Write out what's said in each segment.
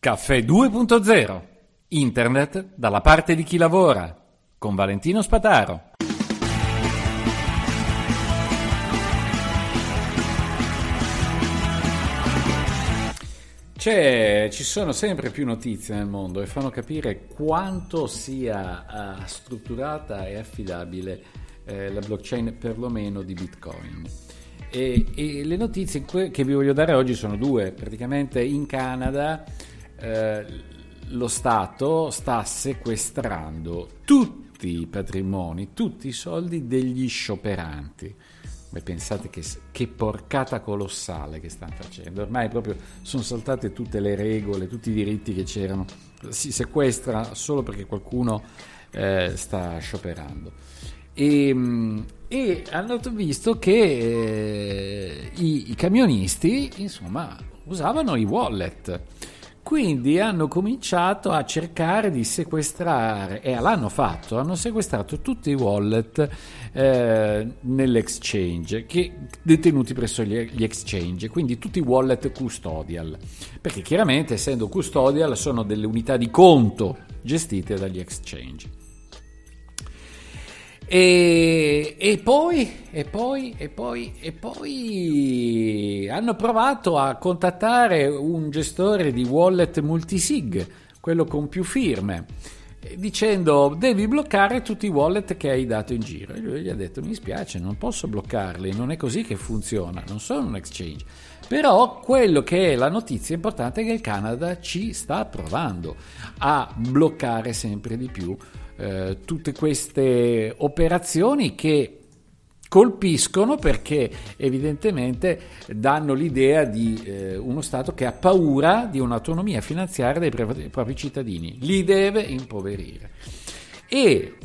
Caffè 2.0. Internet dalla parte di chi lavora. Con Valentino Spataro. C'è, ci sono sempre più notizie nel mondo e fanno capire quanto sia uh, strutturata e affidabile eh, la blockchain perlomeno di Bitcoin. E, e, le notizie che vi voglio dare oggi sono due. Praticamente in Canada eh, lo Stato sta sequestrando tutti i patrimoni, tutti i soldi degli scioperanti. Beh, pensate che, che, porcata colossale che stanno facendo. Ormai proprio sono saltate tutte le regole, tutti i diritti che c'erano. Si sequestra solo perché qualcuno eh, sta scioperando. E, mm, e, hanno visto che eh, i, i camionisti, insomma, usavano i wallet quindi hanno cominciato a cercare di sequestrare, e l'hanno fatto, hanno sequestrato tutti i wallet eh, nell'exchange, che, detenuti presso gli, gli exchange, quindi tutti i wallet custodial, perché chiaramente essendo custodial sono delle unità di conto gestite dagli exchange. E, e, poi, e poi, e poi, e poi hanno provato a contattare un gestore di wallet multisig, quello con più firme, dicendo devi bloccare tutti i wallet che hai dato in giro. E lui gli ha detto mi spiace, non posso bloccarli, non è così che funziona, non sono un exchange. Però quello che è la notizia importante è che il Canada ci sta provando a bloccare sempre di più eh, tutte queste operazioni che colpiscono perché evidentemente danno l'idea di eh, uno Stato che ha paura di un'autonomia finanziaria dei, pre- dei propri cittadini, li deve impoverire. E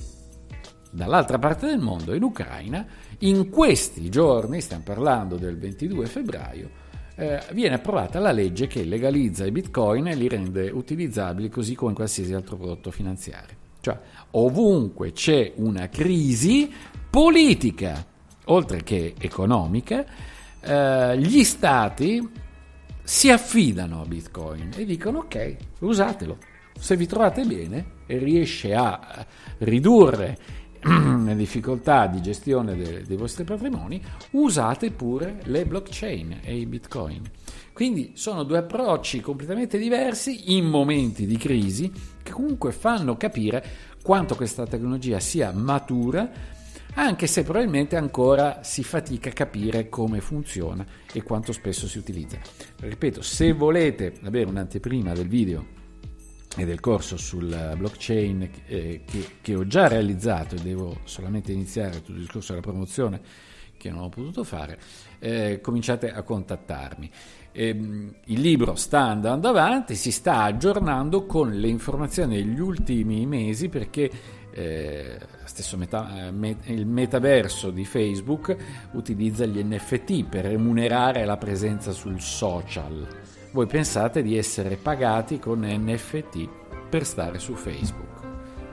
dall'altra parte del mondo, in Ucraina, in questi giorni, stiamo parlando del 22 febbraio, eh, viene approvata la legge che legalizza i bitcoin e li rende utilizzabili così come qualsiasi altro prodotto finanziario. Cioè, ovunque c'è una crisi politica, oltre che economica, eh, gli stati si affidano a Bitcoin e dicono ok, usatelo. Se vi trovate bene e riesce a ridurre le difficoltà di gestione de- dei vostri patrimoni, usate pure le blockchain e i bitcoin. Quindi sono due approcci completamente diversi in momenti di crisi che comunque fanno capire quanto questa tecnologia sia matura, anche se probabilmente ancora si fatica a capire come funziona e quanto spesso si utilizza. Ripeto, se volete avere un'anteprima del video e del corso sul blockchain eh, che, che, ho già realizzato e devo solamente iniziare tutto il discorso della promozione che non ho potuto fare, eh, cominciate a contattarmi. Eh, il libro sta andando avanti, si sta aggiornando con le informazioni degli ultimi mesi perché eh, stesso meta, eh, il metaverso di Facebook utilizza gli NFT per remunerare la presenza sul social. Voi pensate di essere pagati con NFT per stare su Facebook.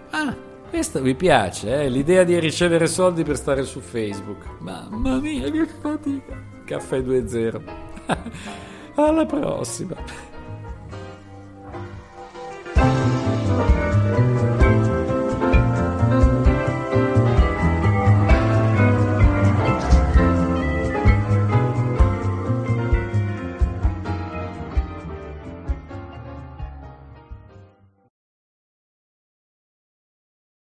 Ah, questo vi piace, eh? l'idea di ricevere soldi per stare su Facebook. Mamma mia, che fatica. Caffè 2.0. Alla prossima.